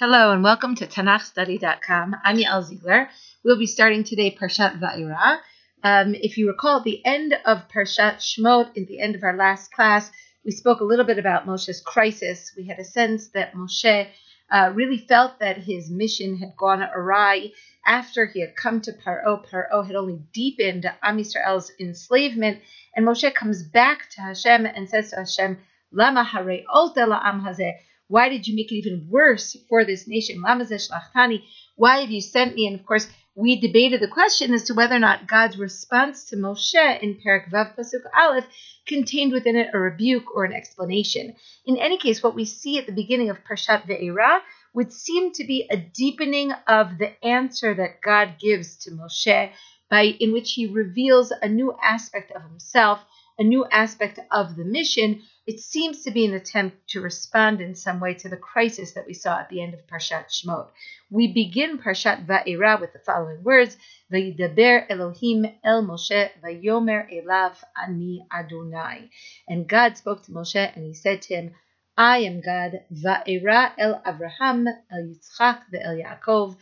Hello and welcome to TanachStudy.com. I'm Yael Ziegler. We'll be starting today Parshat Va'era. Um, if you recall, at the end of Parshat Shmot, at the end of our last class, we spoke a little bit about Moshe's crisis. We had a sense that Moshe uh, really felt that his mission had gone awry after he had come to Paro. Paro had only deepened Am Yisrael's enslavement, and Moshe comes back to Hashem and says to Hashem, Lama hare la'am hazeh why did you make it even worse for this nation? Why have you sent me? And of course, we debated the question as to whether or not God's response to Moshe in Perak Vav Pasuk Aleph contained within it a rebuke or an explanation. In any case, what we see at the beginning of Parshat Va'era would seem to be a deepening of the answer that God gives to Moshe, by in which he reveals a new aspect of himself, a new aspect of the mission, it seems to be an attempt to respond in some way to the crisis that we saw at the end of Parshat Shmot. We begin Parshat Va'era with the following words: "Vayidaber Elohim el Moshe vayomer elav ani Adonai." And God spoke to Moshe and he said to him, "I am God. Va'era el Avraham el Yitzchak ve'el Yaakov."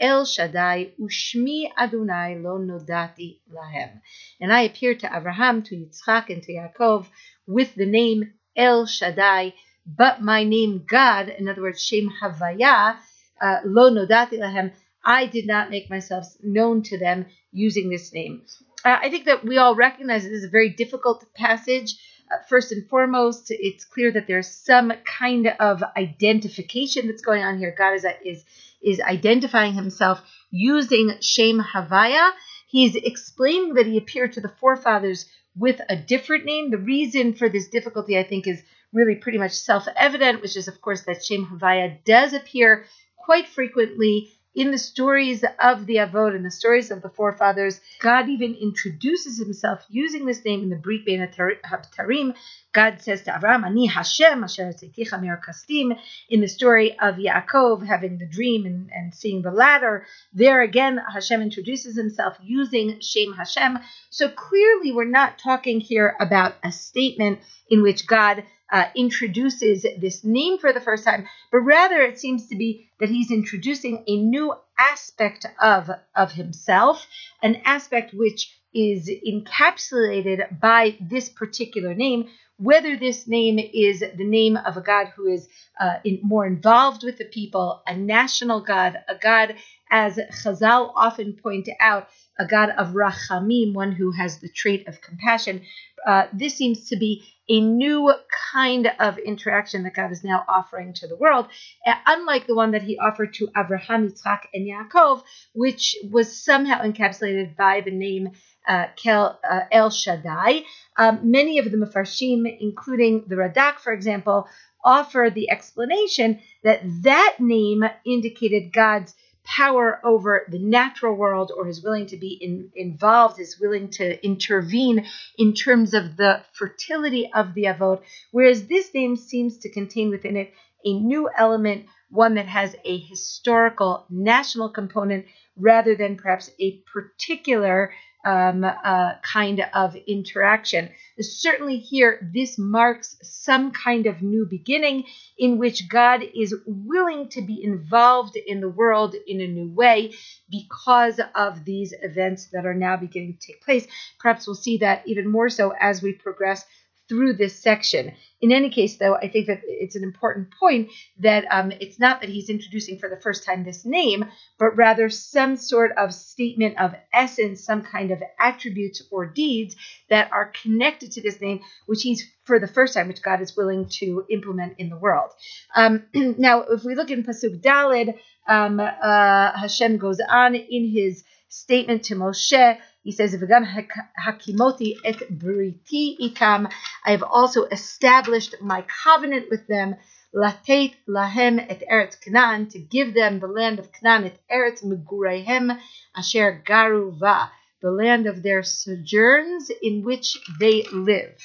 El Shaddai ushmi Adonai lo nodati lahem. And I appeared to Abraham, to Yitzchak, and to Yaakov with the name El Shaddai, but my name God, in other words, Shem Havaya, uh, lo nodati lahem, I did not make myself known to them using this name. Uh, I think that we all recognize this is a very difficult passage. Uh, first and foremost, it's clear that there's some kind of identification that's going on here. God is, is is identifying himself using Shem Havaya. He's explaining that he appeared to the forefathers with a different name. The reason for this difficulty, I think, is really pretty much self evident, which is, of course, that Shem Havaya does appear quite frequently in the stories of the Avot and the stories of the forefathers, God even introduces himself using this name in the Brit Bein HaTarim. God says to Avram, Ani Hashem, Asher Kasdim, in the story of Yaakov having the dream and, and seeing the ladder. There again, Hashem introduces himself using Shem Hashem. So clearly, we're not talking here about a statement in which God uh, introduces this name for the first time, but rather it seems to be that he's introducing a new aspect of, of himself, an aspect which is encapsulated by this particular name, whether this name is the name of a God who is uh, in, more involved with the people, a national God, a God, as Chazal often point out, a God of rachamim, one who has the trait of compassion. Uh, this seems to be a new kind of interaction that God is now offering to the world, uh, unlike the one that he offered to Avraham, Yitzchak, and Yaakov, which was somehow encapsulated by the name uh, uh, El Shaddai. Um, many of the Mefarshim, including the Radak, for example, offer the explanation that that name indicated God's power over the natural world or is willing to be in, involved, is willing to intervene in terms of the fertility of the avot, whereas this name seems to contain within it a new element, one that has a historical national component rather than perhaps a particular um, uh, kind of interaction. Certainly, here, this marks some kind of new beginning in which God is willing to be involved in the world in a new way because of these events that are now beginning to take place. Perhaps we'll see that even more so as we progress through this section. In any case, though, I think that it's an important point that um, it's not that he's introducing for the first time this name, but rather some sort of statement of essence, some kind of attributes or deeds that are connected to this name, which he's for the first time, which God is willing to implement in the world. Um, now, if we look in Pasuk Dalid, um, uh, Hashem goes on in his statement to Moshe he says, hakimoti et briti itam. I have also established my covenant with them. Latet lahem et eretz Canaan, to give them the land of Canaan, et eretz megurehem asher garuva, the land of their sojourns in which they live.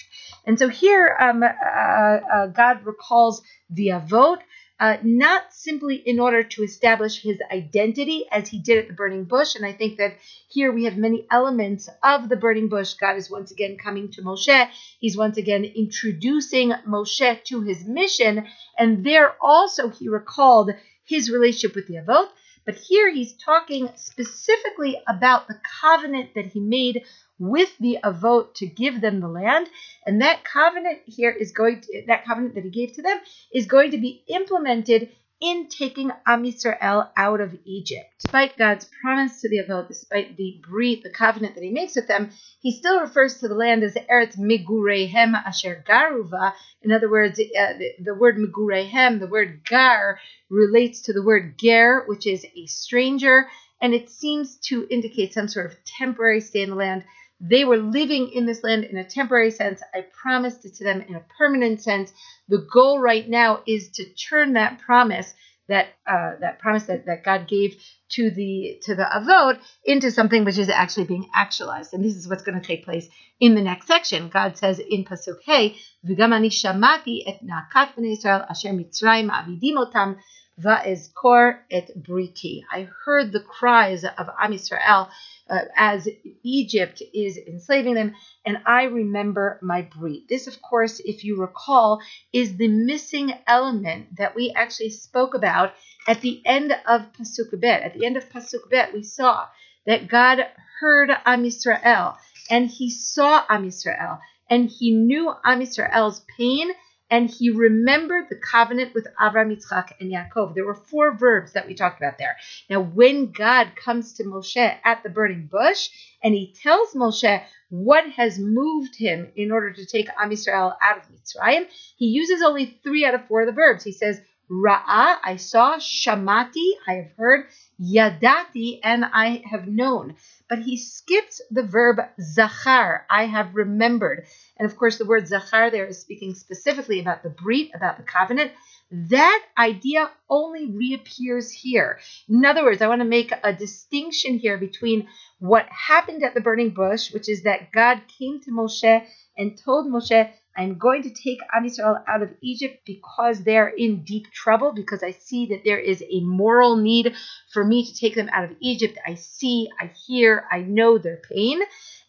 And so here, um, uh, uh, God recalls the avot, uh, not simply in order to establish his identity as he did at the burning bush. And I think that here we have many elements of the burning bush. God is once again coming to Moshe. He's once again introducing Moshe to his mission. And there also he recalled his relationship with the Avot. But here he's talking specifically about the covenant that he made with the Avot to give them the land. And that covenant here is going to, that covenant that he gave to them is going to be implemented in taking Am Yisrael out of Egypt. Despite God's promise to the Avot, despite the brit, the covenant that he makes with them, he still refers to the land as Eretz Migurehem Asher Garuva. In other words, uh, the, the, word Migurehem, the word Gar, relates to the word Ger, which is a stranger, and it seems to indicate some sort of temporary stay in the land. They were living in this land in a temporary sense. I promised it to them in a permanent sense. The goal right now is to turn that promise, that uh, that promise that, that God gave to the to the avot, into something which is actually being actualized. And this is what's going to take place in the next section. God says in pasuk Hey, "V'gam shamati et naakat bnei Israel asher Mitzrayim avidim otam." Et briti. I heard the cries of Am Yisrael uh, as Egypt is enslaving them, and I remember my brit. This, of course, if you recall, is the missing element that we actually spoke about at the end of Pasuk Bet. At the end of Pasuk Bet, we saw that God heard Am Yisrael, and He saw Am Yisrael, and He knew Am Yisrael's pain and he remembered the covenant with Avram, Yitzchak, and Yaakov. There were four verbs that we talked about there. Now, when God comes to Moshe at the burning bush and he tells Moshe what has moved him in order to take Am Yisrael out of Mitzrayim, he uses only three out of four of the verbs. He says, Ra'ah, I saw, Shamati, I have heard, Yadati, and I have known. But he skips the verb Zachar, I have remembered. And of course, the word Zachar there is speaking specifically about the Brit, about the covenant. That idea only reappears here. In other words, I want to make a distinction here between what happened at the burning bush, which is that God came to Moshe and told Moshe, I'm going to take Am Yisrael out of Egypt because they're in deep trouble, because I see that there is a moral need for me to take them out of Egypt. I see, I hear, I know their pain.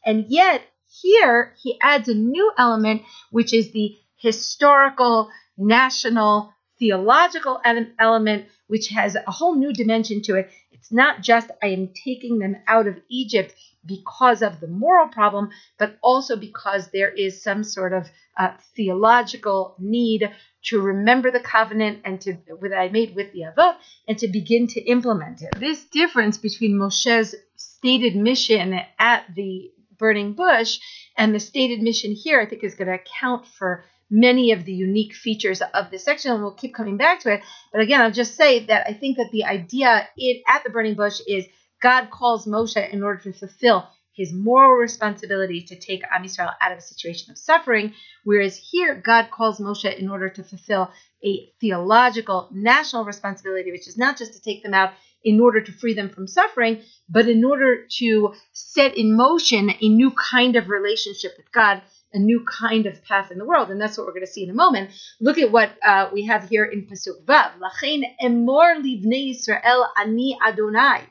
And yet, here, he adds a new element, which is the historical, national, theological element, which has a whole new dimension to it. It's not just I am taking them out of Egypt because of the moral problem, but also because there is some sort of uh, theological need to remember the covenant and to that I made with the Avot and to begin to implement it. This difference between Moshe's stated mission at the burning bush. And the stated mission here, I think, is going to account for many of the unique features of this section, and we'll keep coming back to it. But again, I'll just say that I think that the idea in, at the burning bush is God calls Moshe in order to fulfill his moral responsibility to take Am Yisrael out of a situation of suffering, whereas here God calls Moshe in order to fulfill a theological national responsibility, which is not just to take them out in order to free them from suffering, but in order to set in motion a new kind of relationship with God, a new kind of path in the world. And that's what we're going to see in a moment. Look at what uh, we have here in Pasuk Vav. Lachein emor livnei Yisrael ani Adonai.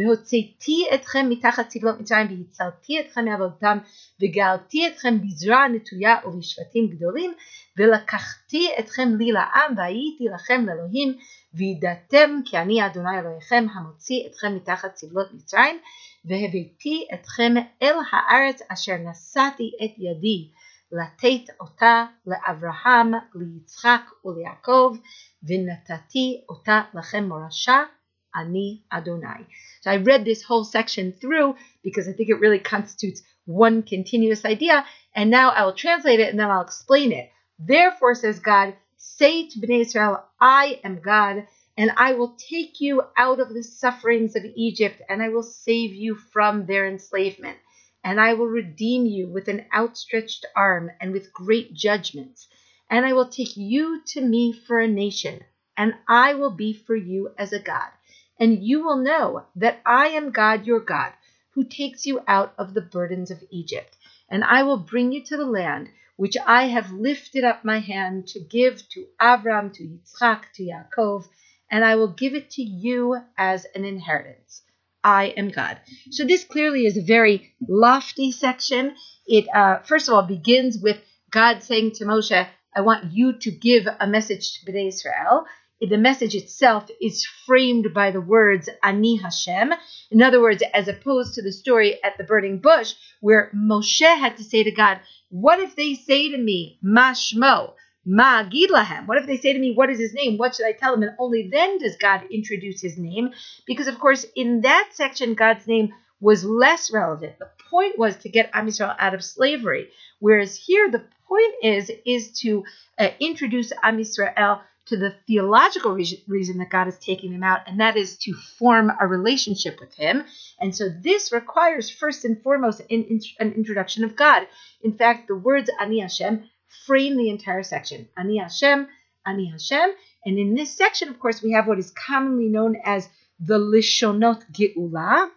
והוצאתי אתכם מתחת צבלות מצרים והצלתי אתכם מעבודתם וגאלתי אתכם בזרוע נטויה ובשבטים גדולים ולקחתי אתכם לי לעם והייתי לכם לאלוהים וידעתם כי אני אדוני אלוהיכם המוציא אתכם מתחת צבלות מצרים והבאתי אתכם אל הארץ אשר נשאתי את ידי לתת אותה לאברהם, ליצחק וליעקב ונתתי אותה לכם מורשה Ani Adonai. So I read this whole section through because I think it really constitutes one continuous idea, and now I will translate it and then I'll explain it. Therefore, says God, Say to Bnei Israel, I am God, and I will take you out of the sufferings of Egypt, and I will save you from their enslavement. And I will redeem you with an outstretched arm and with great judgments. And I will take you to me for a nation, and I will be for you as a God. And you will know that I am God your God, who takes you out of the burdens of Egypt. And I will bring you to the land which I have lifted up my hand to give to Avram, to Yitzchak, to Yaakov, and I will give it to you as an inheritance. I am God. So this clearly is a very lofty section. It uh, first of all begins with God saying to Moshe, "I want you to give a message to Bnei Israel." The message itself is framed by the words "Ani Hashem." In other words, as opposed to the story at the burning bush, where Moshe had to say to God, "What if they say to me, Mashmo?" Ma Gidlahem. What if they say to me, What is his name? What should I tell them? And only then does God introduce his name. Because, of course, in that section, God's name was less relevant. The point was to get Am out of slavery. Whereas here, the point is is to uh, introduce Am Yisrael to the theological re- reason that God is taking them out, and that is to form a relationship with Him. And so this requires first and foremost an, an introduction of God. In fact, the words Ani Hashem frame the entire section. Ani Hashem, Ani Hashem. And in this section, of course, we have what is commonly known as the Lishonot Geula,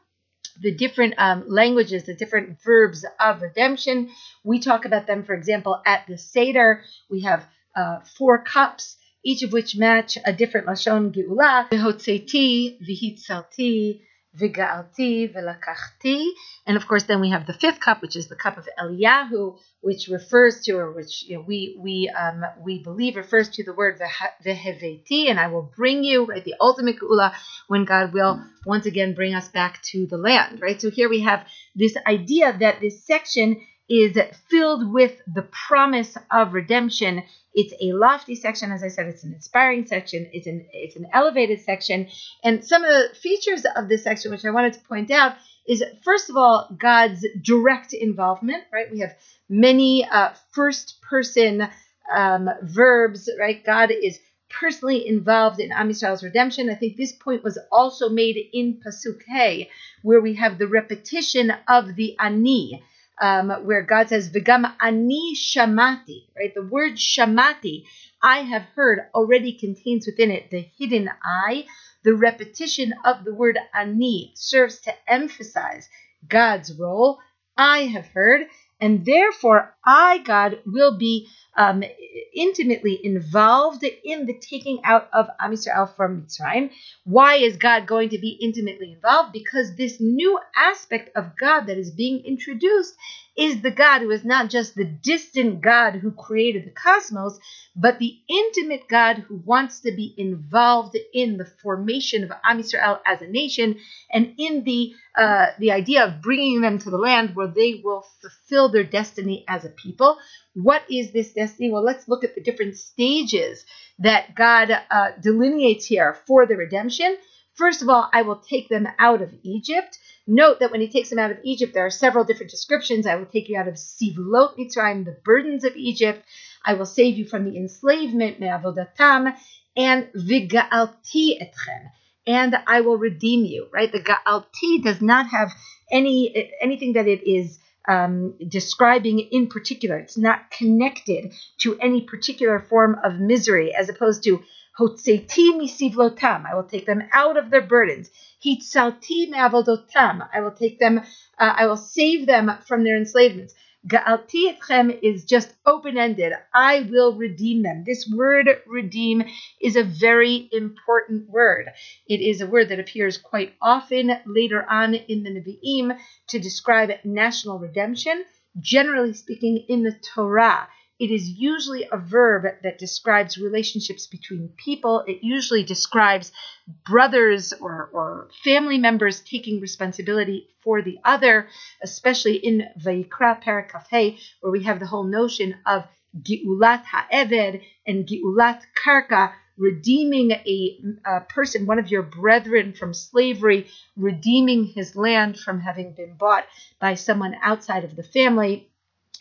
the different um, languages, the different verbs of redemption. We talk about them, for example, at the Seder. We have uh, four cups, each of which match a different Lashon Geula. Vihotzeti, Vihitzalti, Viga'alti velakachti. And of course, then we have the fifth cup, which is the cup of Eliyahu, which refers to, or which you know, we we um, we believe refers to the word veheveti, and I will bring you, right, the ultimate geula, when God will once again bring us back to the land, right? So here we have this idea that this section is filled with the promise of redemption. It's a lofty section, as I said, it's an inspiring section, it's an it's an elevated section. And some of the features of this section, which I wanted to point out, is first of all, God's direct involvement, right? We have many uh, first person um, verbs, right? God is personally involved in Am redemption. I think this point was also made in Pasuk Hey, where we have the repetition of the Ani um, where God says, "V'gam ani shamati," right? The word shamati, I have heard, already contains within it the hidden I. The repetition of the word ani serves to emphasize God's role. I have heard, and therefore I, God, will be um, intimately involved in the taking out of Am Yisrael from Mitzrayim. Why is God going to be intimately involved? Because this new aspect of God that is being introduced is the God who is not just the distant God who created the cosmos, but the intimate God who wants to be involved in the formation of Am Yisrael as a nation and in the uh, the idea of bringing them to the land where they will fulfill their destiny as a people. What is this destiny? Well, let's look at the different stages that God uh, delineates here for the redemption. First of all, I will take them out of Egypt. Note that when he takes them out of Egypt, there are several different descriptions. I will take you out of Sivlot Mitzrayim, the burdens of Egypt. I will save you from the enslavement, Me'avodatam, and Viga'alti etchem. And I will redeem you, right? The Ga'alti does not have any anything that it is um, describing in particular. It's not connected to any particular form of misery, as opposed to Hotzeti misivlotam. I will take them out of their burdens. Hitzalti me'avodotam. I will take them. Uh, I will save them from their enslavements. Ga'alti etchem is just open ended. I will redeem them. This word redeem is a very important word. It is a word that appears quite often later on in the Nevi'im to describe national redemption. Generally speaking, in the Torah, it is usually a verb that describes relationships between people. It usually describes brothers or, or family members taking responsibility for the other, especially in Vayikra Parakafhe, where we have the whole notion of Giulat Ha'eved and Giulat Karka, redeeming a, a, person, one of your brethren, from slavery, redeeming his land from having been bought by someone outside of the family.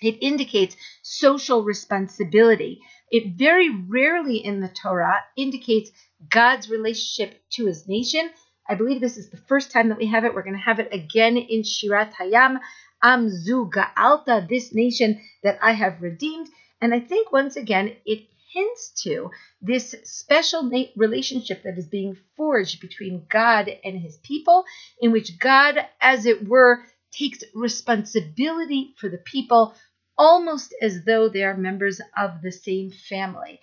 It indicates social responsibility. It very rarely in the Torah indicates God's relationship to his nation. I believe this is the first time that we have it. We're going to have it again in Shirat Hayam. Amzu Ga'alta, this nation that I have redeemed. And I think once again, it hints to this special relationship that is being forged between God and his people, in which God, as it were, takes responsibility for the people almost as though they are members of the same family.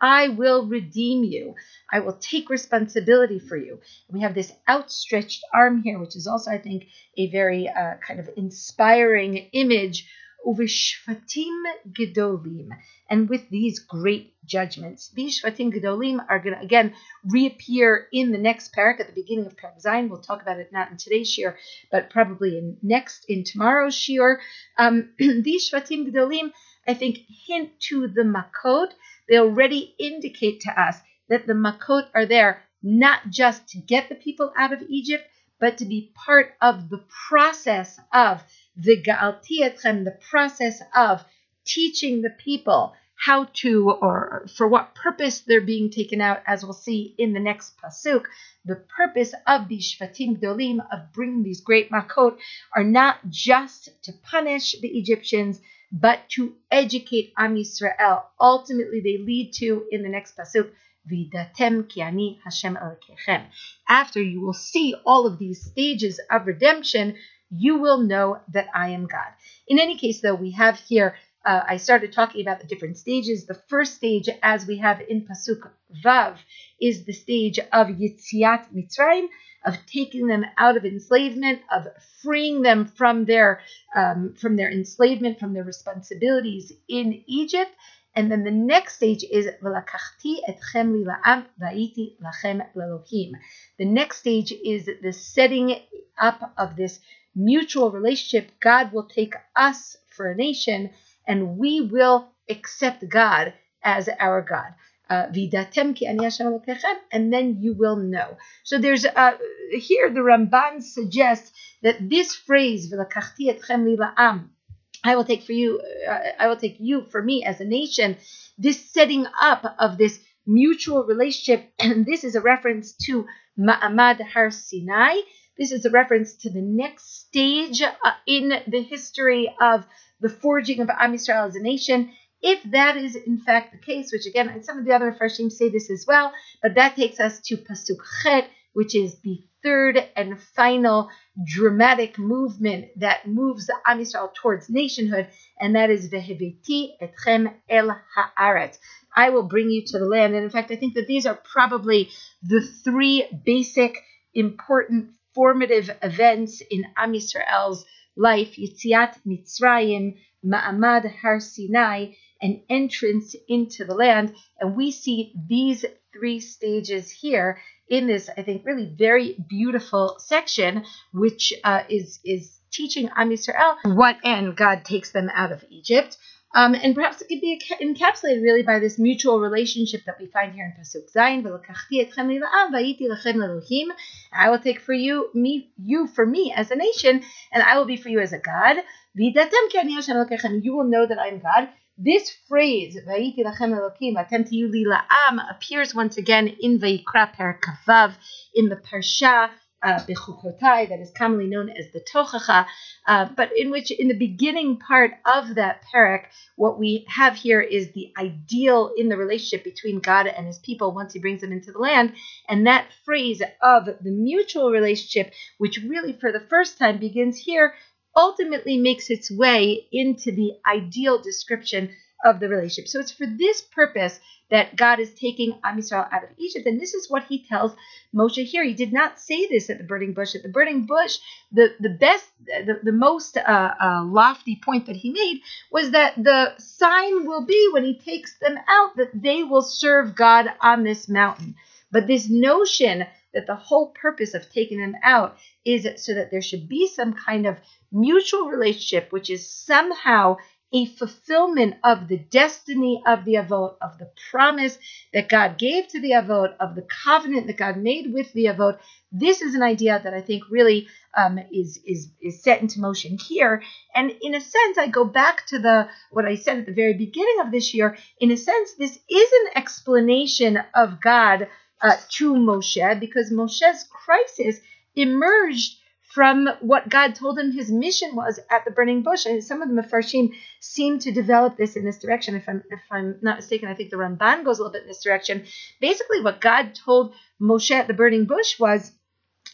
I will redeem you. I will take responsibility for you. We have this outstretched arm here, which is also, I think, a very uh, kind of inspiring image. Uvishfatim gedolim, and with these great judgments, these shfatim gedolim are going to again reappear in the next parak at the beginning of parak Zayin. We'll talk about it not in today's shiur, but probably in next in tomorrow's shiur. Um, these shfatim gedolim I think, hint to the makot. They already indicate to us that the makot are there not just to get the people out of Egypt, but to be part of the process of the ga'altiatchem, the process of teaching the people how to or for what purpose they're being taken out, as we'll see in the next pasuk. The purpose of these shfatim gdolim, of bringing these great makot, are not just to punish the Egyptians, but to educate Am Yisrael. Ultimately, they lead to, in the next pasuk, Vidatem kiani Hashem Elokechem. After you will see all of these stages of redemption, you will know that I am God. In any case, though, we have here, uh, I started talking about the different stages. The first stage, as we have in Pasuk Vav, is the stage of Yitziat Mitzrayim, of taking them out of enslavement, of freeing them from their um, from their enslavement, from their responsibilities in Egypt. And then the next stage is etchem lila'am va'iti lachem lelohim. The next stage is the setting up of this mutual relationship. God will take us for a nation, and we will accept God as our God. Uh, vidatem ki Hashem and then you will know. So there's uh, here the Ramban suggests that this phrase v'lakachti etchem li la'am, I will take for you, uh, I will take you for me as a nation. This setting up of this mutual relationship, and this is a reference to Ma'amad Har Sinai. This is a reference to the next stage uh, in the history of the forging of Am Yisrael as a nation. If that is in fact the case, which again, and some of the other Mefarshim say this as well, but that takes us to Pasuk Chet, which is the third and final dramatic movement that moves the Am Yisrael towards nationhood, and that is Veheveti etchem el haaretz. I will bring you to the land. And in fact, I think that these are probably the three basic, important, formative events in Am Yisrael's life: Yitziat Mitzrayim, Ma'amad Har Sinai, an entrance into the land. And we see these three stages here in this, I think, really very beautiful section, which uh, is is teaching Am Yisrael what end God takes them out of Egypt. Um, and perhaps it could be encapsulated really by this mutual relationship that we find here in Pasuk Zayin. I will take for you, me, you for me as a nation, and I will be for you as a God. You will know that I am God. This phrase, Vayiti lachem Elokim, atem la'am, appears once again in Vayikra Perkavav, in the Parsha uh, Bechukotai, that is commonly known as the Tochacha, uh, but in which, in the beginning part of that parak, what we have here is the ideal in the relationship between God and his people once he brings them into the land. And that phrase of the mutual relationship, which really for the first time begins here, ultimately makes its way into the ideal description of the relationship. So it's for this purpose that God is taking Am Yisrael out of Egypt. And this is what he tells Moshe here. He did not say this at the burning bush. At the burning bush, the, the best, the, the most uh, uh, lofty point that he made was that the sign will be when he takes them out that they will serve God on this mountain. But this notion that the whole purpose of taking them out is so that there should be some kind of mutual relationship, which is somehow a fulfillment of the destiny of the Avot, of the promise that God gave to the Avot, of the covenant that God made with the Avot. This is an idea that I think really um, is, is, is set into motion here. And in a sense, I go back to the what I said at the very beginning of this year. In a sense, this is an explanation of God uh, to Moshe because Moshe's crisis emerged from what God told him his mission was at the burning bush. And some of the Mefarshim seem to develop this in this direction. If I'm if I'm not mistaken, I think the Ramban goes a little bit in this direction. Basically, what God told Moshe at the burning bush was,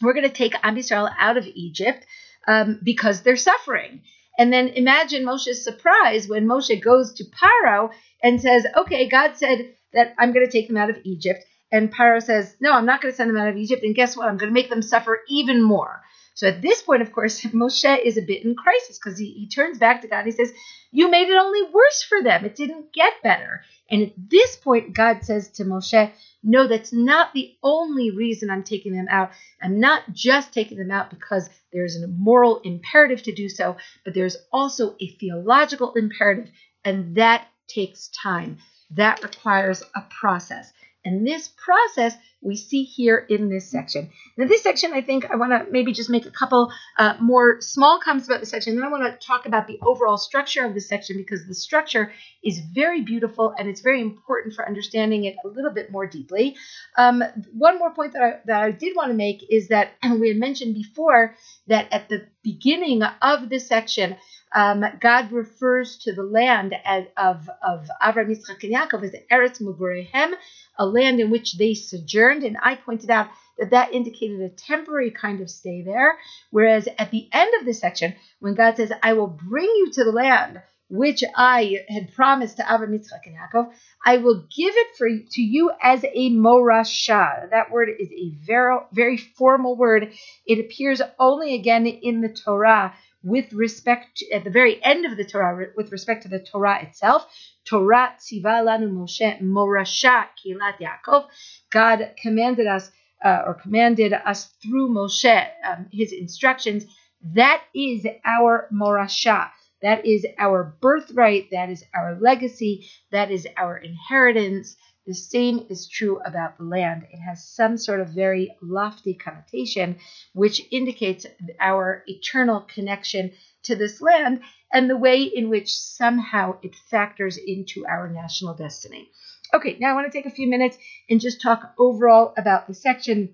"We're going to take Am Yisrael out of Egypt um, because they're suffering." And then imagine Moshe's surprise when Moshe goes to Paro and says, Okay, God said that I'm going to take them out of Egypt. And Paro says, No, I'm not going to send them out of Egypt. And guess what? I'm going to make them suffer even more. So at this point, of course, Moshe is a bit in crisis because he, he turns back to God and he says, You made it only worse for them. It didn't get better. And at this point, God says to Moshe, No, that's not the only reason I'm taking them out. I'm not just taking them out because there's a moral imperative to do so, but there's also a theological imperative, and that takes time. That requires a process. And this process we see here in this section. Now, this section, I think I want to maybe just make a couple uh, more small comments about the section. Then I want to talk about the overall structure of this section because the structure is very beautiful and it's very important for understanding it a little bit more deeply. Um, one more point that I, that I did want to make is that we had mentioned before that at the beginning of this section, um, God refers to the land as, of, of Avram, Yitzchak, and Yaakov as the Eretz Mugurehem, a land in which they sojourned. And I pointed out that that indicated a temporary kind of stay there. Whereas at the end of this section, when God says, I will bring you to the land which I had promised to Avram, Yitzchak, and Yaakov, I will give it for to you as a morasha. That word is a very, very formal word. It appears only again in the Torah with respect to, at the very end of the Torah, with respect to the Torah itself. Torah tziva lanu Moshe morasha kilat Yaakov. God commanded us uh, or commanded us through Moshe um, his instructions. That is our morasha. That is our birthright. That is our legacy. That is our inheritance. The same is true about the land. It has some sort of very lofty connotation, which indicates our eternal connection to this land and the way in which somehow it factors into our national destiny. Okay, now I want to take a few minutes and just talk overall about the section.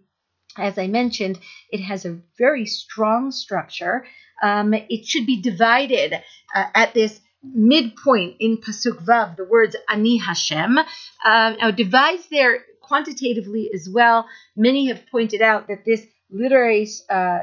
As I mentioned, it has a very strong structure. Um, it should be divided uh, at this midpoint in Pasuk Vav, the words Ani Hashem. Um, now, divides there quantitatively as well. Many have pointed out that this literary uh,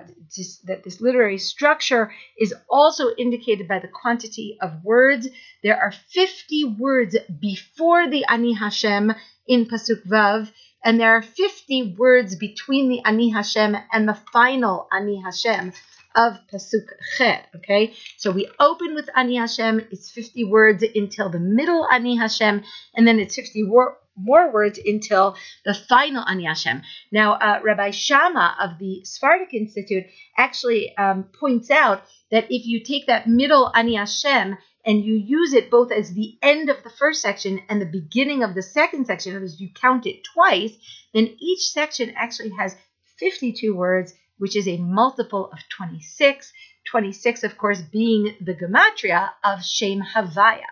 that this literary structure is also indicated by the quantity of words. There are 50 words before the Ani Hashem in Pasuk Vav, and there are 50 words between the Ani Hashem and the final Ani Hashem of Pasuk Chet. Okay, so we open with Ani Hashem, it's 50 words until the middle Ani Hashem, and then it's 50 wor- more words until the final Ani Hashem. Now, uh, Rabbi Shamah of the Sephardic Institute actually um, points out that if you take that middle Ani Hashem and you use it both as the end of the first section and the beginning of the second section, as you count it twice, then each section actually has 52 words which is a multiple of 26. 26, of course, being the gematria of Shem Havaya.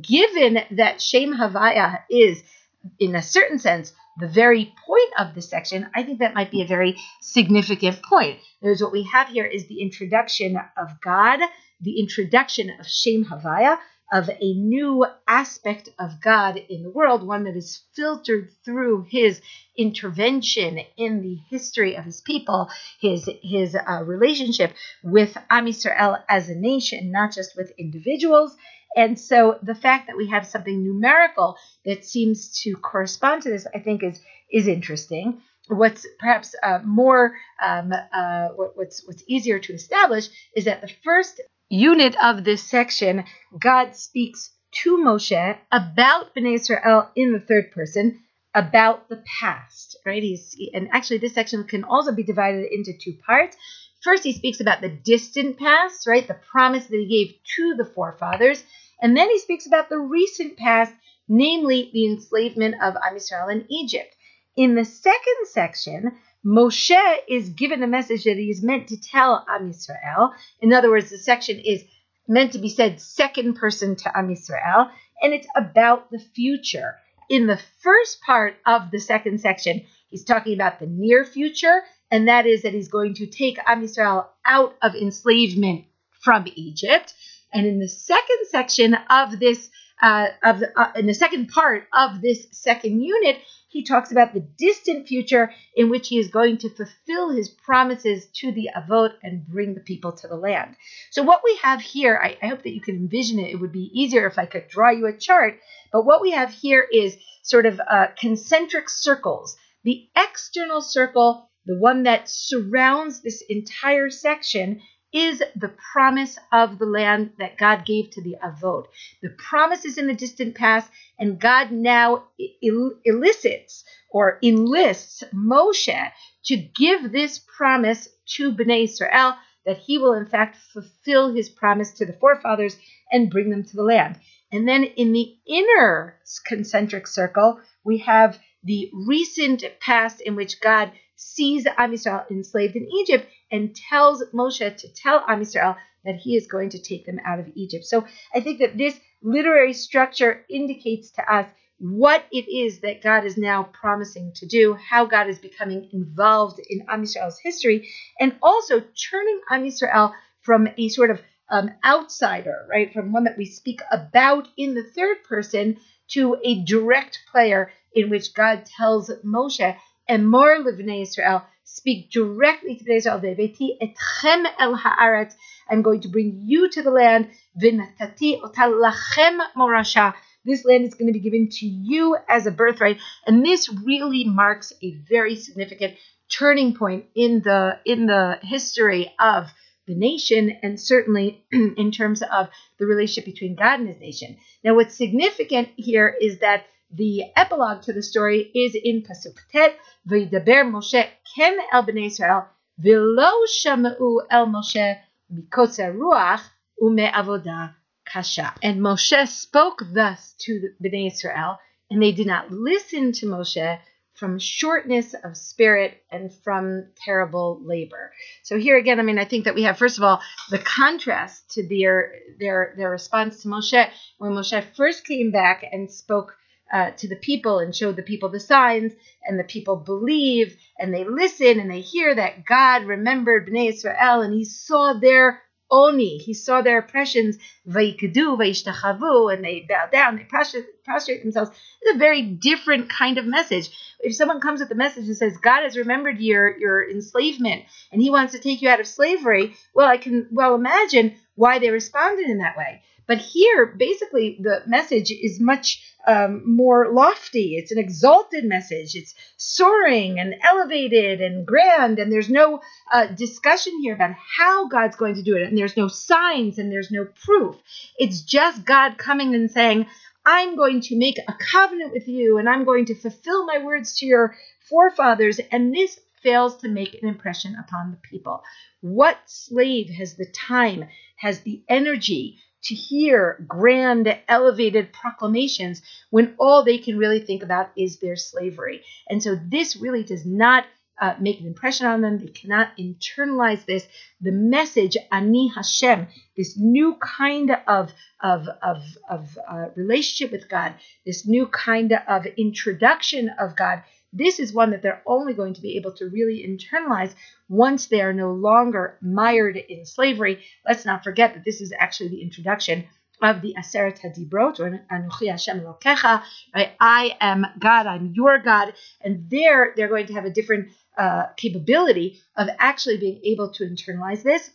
Given that Shem Havaya is, in a certain sense, the very point of this section, I think that might be a very significant point. There's what we have here is the introduction of God, the introduction of Shem Havaya, of a new aspect of God in the world, one that is filtered through his intervention in the history of his people, his his uh, relationship with Am Yisrael as a nation, not just with individuals. And so the fact that we have something numerical that seems to correspond to this, I think, is is interesting. What's perhaps uh, more um, uh, what, what's what's easier to establish is that the first unit of this section, God speaks to Moshe about Bnei Israel in the third person, about the past, right? He's and actually this section can also be divided into two parts. First, he speaks about the distant past, right? The promise that he gave to the forefathers, and then he speaks about the recent past, namely the enslavement of Am Yisrael in Egypt. In the second section, Moshe is given a message that he is meant to tell Am Yisrael. In other words, the section is meant to be said second person to Am Yisrael, and it's about the future. In the first part of the second section, he's talking about the near future, and that is that he's going to take Am Yisrael out of enslavement from Egypt. And in the second section of this, uh, of the, uh, in the second part of this second unit, he talks about the distant future in which he is going to fulfill his promises to the Avot and bring the people to the land. So, what we have here, I, I hope that you can envision it. It would be easier if I could draw you a chart. But what we have here is sort of uh, concentric circles. The external circle, the one that surrounds this entire section, is the promise of the land that God gave to the Avot. The promise is in the distant past, and God now el- elicits or enlists Moshe to give this promise to Bnei Israel that he will in fact fulfill his promise to the forefathers and bring them to the land. And then in the inner concentric circle, we have the recent past in which God sees Am Yisrael enslaved in Egypt and tells Moshe to tell Am Yisrael that he is going to take them out of Egypt. So I think that this literary structure indicates to us what it is that God is now promising to do, how God is becoming involved in Am Yisrael's history, and also turning Am Yisrael from a sort of um, outsider, right, from one that we speak about in the third person to a direct player in which God tells Moshe Emor livnei Israel, speak directly to Bnei Israel, Veveti etchem el haaretz, I'm going to bring you to the land, v'natati otal lachem morasha, this land is going to be given to you as a birthright, and this really marks a very significant turning point in the in the history of the nation and certainly in terms of the relationship between God and his nation. Now, what's significant here is that the epilogue to the story is in Pasuk Tet, V'yidaber Moshe ken el bnei Israel, v'lo shama'u el Moshe mikotzer ruach ume'avodah kasha. And Moshe spoke thus to the bnei Israel, and they did not listen to Moshe from shortness of spirit and from terrible labor. So here again, I mean, I think that we have first of all the contrast to their their their response to Moshe when Moshe first came back and spoke uh, to the people and showed the people the signs, and the people believe and they listen and they hear that God remembered Bnei Israel and He saw their oni, He saw their oppressions, vayikadu, vayishtachavu, and they bow down, they prostrate, prostrate themselves. It's a very different kind of message. If someone comes with a message and says God has remembered your your enslavement and He wants to take you out of slavery, well, I can well imagine why they responded in that way. But here, basically, the message is much um, more lofty. It's an exalted message. It's soaring and elevated and grand, and there's no uh, discussion here about how God's going to do it, and there's no signs and there's no proof. It's just God coming and saying, I'm going to make a covenant with you, and I'm going to fulfill my words to your forefathers, and this fails to make an impression upon the people. What slave has the time, has the energy to hear grand, elevated proclamations when all they can really think about is their slavery. And so this really does not uh, make an impression on them. They cannot internalize this. The message, Ani Hashem, this new kind of, of, of, of uh, relationship with God, this new kind of introduction of God, this is one that they're only going to be able to really internalize once they are no longer mired in slavery. Let's not forget that this is actually the introduction of the Aseret Hadibrot, or Anuchi Hashem Elokecha, right? I am God, I'm your God. And there, they're going to have a different uh, capability of actually being able to internalize this.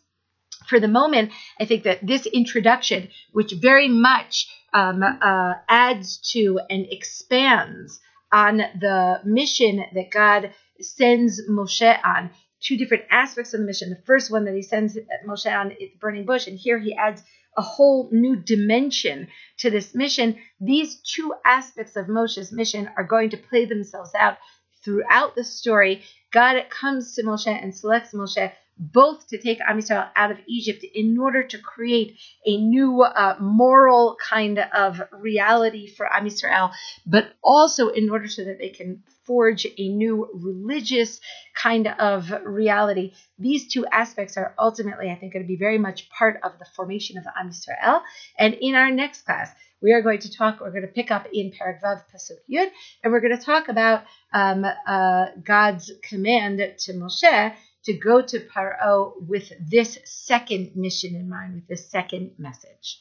For the moment, I think that this introduction, which very much um, uh, adds to and expands on the mission that God sends Moshe on, two different aspects of the mission. The first one that he sends Moshe on is the burning bush, and here he adds a whole new dimension to this mission. These two aspects of Moshe's mission are going to play themselves out throughout the story. God comes to Moshe and selects Moshe both to take Am Yisrael out of Egypt in order to create a new uh, moral kind of reality for Am Yisrael, but also in order so that they can forge a new religious kind of reality. These two aspects are ultimately, I think, going to be very much part of the formation of Am Yisrael. And in our next class, we are going to talk, we're going to pick up in Perek Vav Pasuk Yud, and we're going to talk about um, uh, God's command to Moshe to go to Paro with this second mission in mind, with this second message.